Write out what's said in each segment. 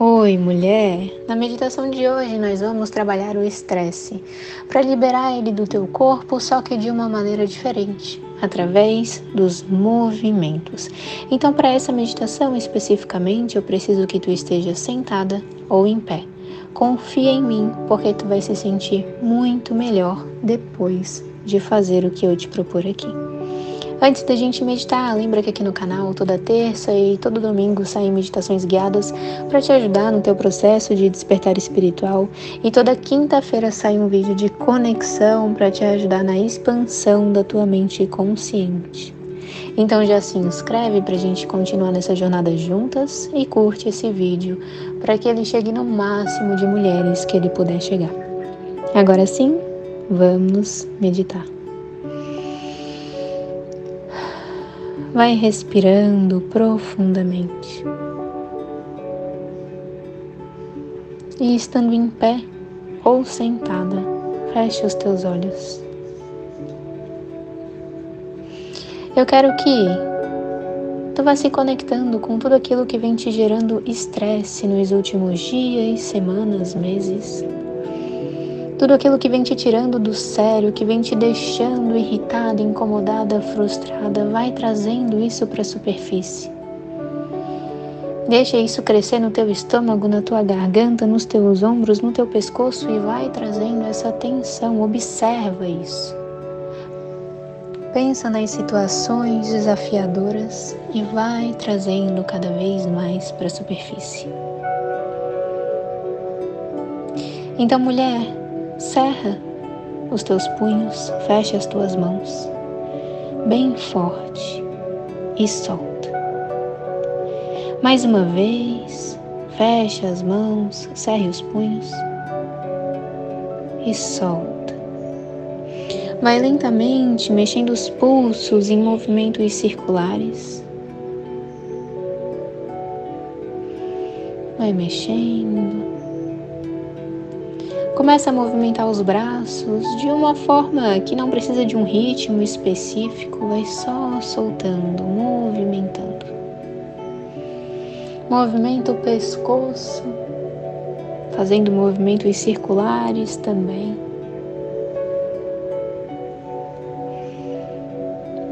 Oi, mulher! Na meditação de hoje nós vamos trabalhar o estresse para liberar ele do teu corpo, só que de uma maneira diferente, através dos movimentos. Então, para essa meditação especificamente, eu preciso que tu esteja sentada ou em pé. Confia em mim, porque tu vai se sentir muito melhor depois de fazer o que eu te propor aqui. Antes da gente meditar, lembra que aqui no canal toda terça e todo domingo saem meditações guiadas para te ajudar no teu processo de despertar espiritual e toda quinta-feira sai um vídeo de conexão para te ajudar na expansão da tua mente consciente. Então já se inscreve para a gente continuar nessa jornada juntas e curte esse vídeo para que ele chegue no máximo de mulheres que ele puder chegar. Agora sim, vamos meditar. Vai respirando profundamente. E estando em pé ou sentada, feche os teus olhos. Eu quero que tu vá se conectando com tudo aquilo que vem te gerando estresse nos últimos dias, semanas, meses. Tudo aquilo que vem te tirando do sério, que vem te deixando irritada, incomodada, frustrada, vai trazendo isso para a superfície. Deixa isso crescer no teu estômago, na tua garganta, nos teus ombros, no teu pescoço e vai trazendo essa tensão. Observa isso. Pensa nas situações desafiadoras e vai trazendo cada vez mais para a superfície. Então, mulher, Cerra os teus punhos, fecha as tuas mãos bem forte e solta. Mais uma vez, fecha as mãos, cerre os punhos e solta. Vai lentamente mexendo os pulsos em movimentos circulares. Vai mexendo Começa a movimentar os braços de uma forma que não precisa de um ritmo específico, vai só soltando, movimentando. Movimenta o pescoço, fazendo movimentos circulares também.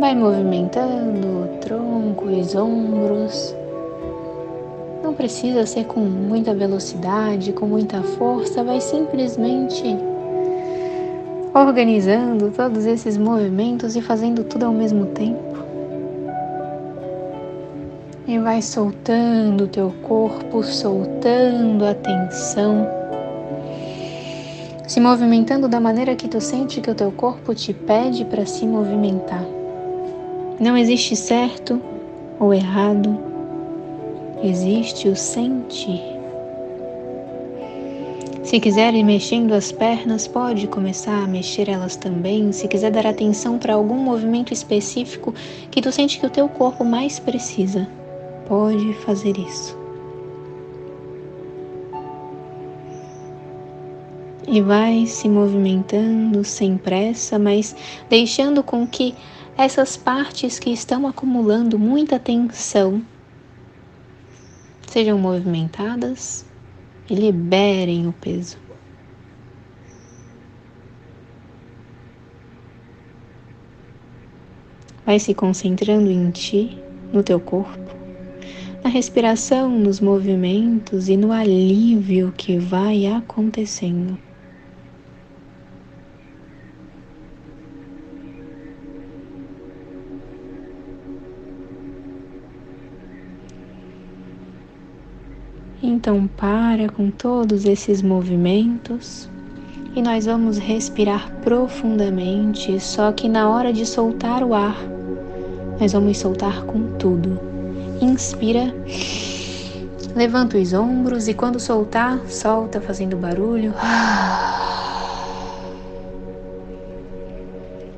Vai movimentando o tronco, os ombros precisa ser com muita velocidade, com muita força, vai simplesmente organizando todos esses movimentos e fazendo tudo ao mesmo tempo. E vai soltando o teu corpo, soltando a tensão, se movimentando da maneira que tu sente que o teu corpo te pede para se movimentar. Não existe certo ou errado, existe o sentir. Se quiser ir mexendo as pernas, pode começar a mexer elas também. Se quiser dar atenção para algum movimento específico que tu sente que o teu corpo mais precisa, pode fazer isso. E vai se movimentando sem pressa, mas deixando com que essas partes que estão acumulando muita tensão sejam movimentadas e liberem o peso. Vai se concentrando em ti, no teu corpo, na respiração, nos movimentos e no alívio que vai acontecendo. Então para com todos esses movimentos e nós vamos respirar profundamente, só que na hora de soltar o ar, nós vamos soltar com tudo. Inspira, levanta os ombros e quando soltar, solta fazendo barulho.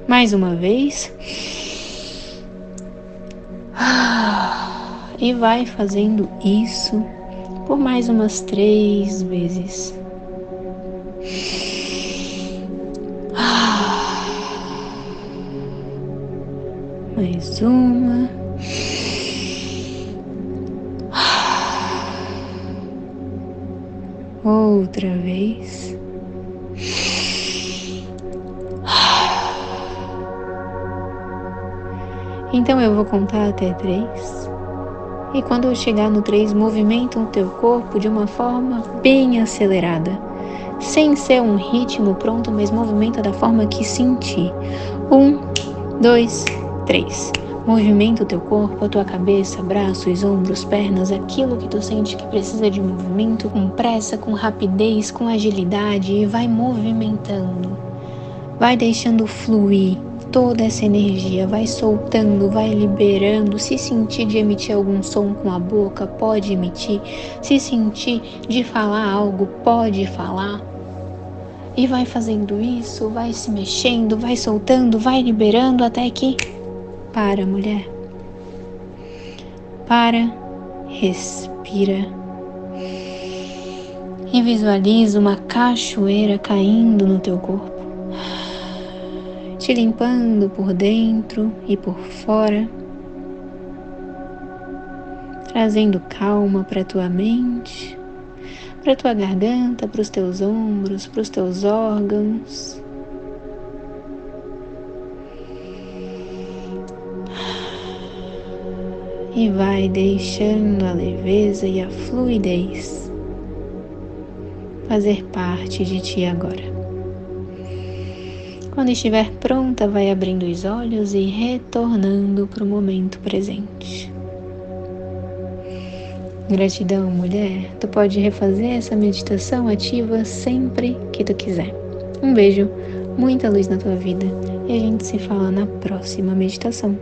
Mais uma vez. E vai fazendo isso por mais umas três vezes. Mais uma. Outra vez. Então eu vou contar até três. E quando eu chegar no três, movimenta o teu corpo de uma forma bem acelerada. Sem ser um ritmo pronto, mas movimenta da forma que sentir. Um, dois, três. Movimenta o teu corpo, a tua cabeça, braços, ombros, pernas, aquilo que tu sente que precisa de movimento, com pressa, com rapidez, com agilidade e vai movimentando. Vai deixando fluir toda essa energia, vai soltando, vai liberando. Se sentir de emitir algum som com a boca, pode emitir. Se sentir de falar algo, pode falar. E vai fazendo isso, vai se mexendo, vai soltando, vai liberando até que para, mulher. Para, respira. E visualiza uma cachoeira caindo no teu corpo, te limpando por dentro e por fora, trazendo calma para tua mente, para tua garganta, para os teus ombros, para os teus órgãos. e vai deixando a leveza e a fluidez fazer parte de ti agora. Quando estiver pronta, vai abrindo os olhos e retornando para o momento presente. Gratidão, mulher. Tu pode refazer essa meditação ativa sempre que tu quiser. Um beijo, muita luz na tua vida e a gente se fala na próxima meditação.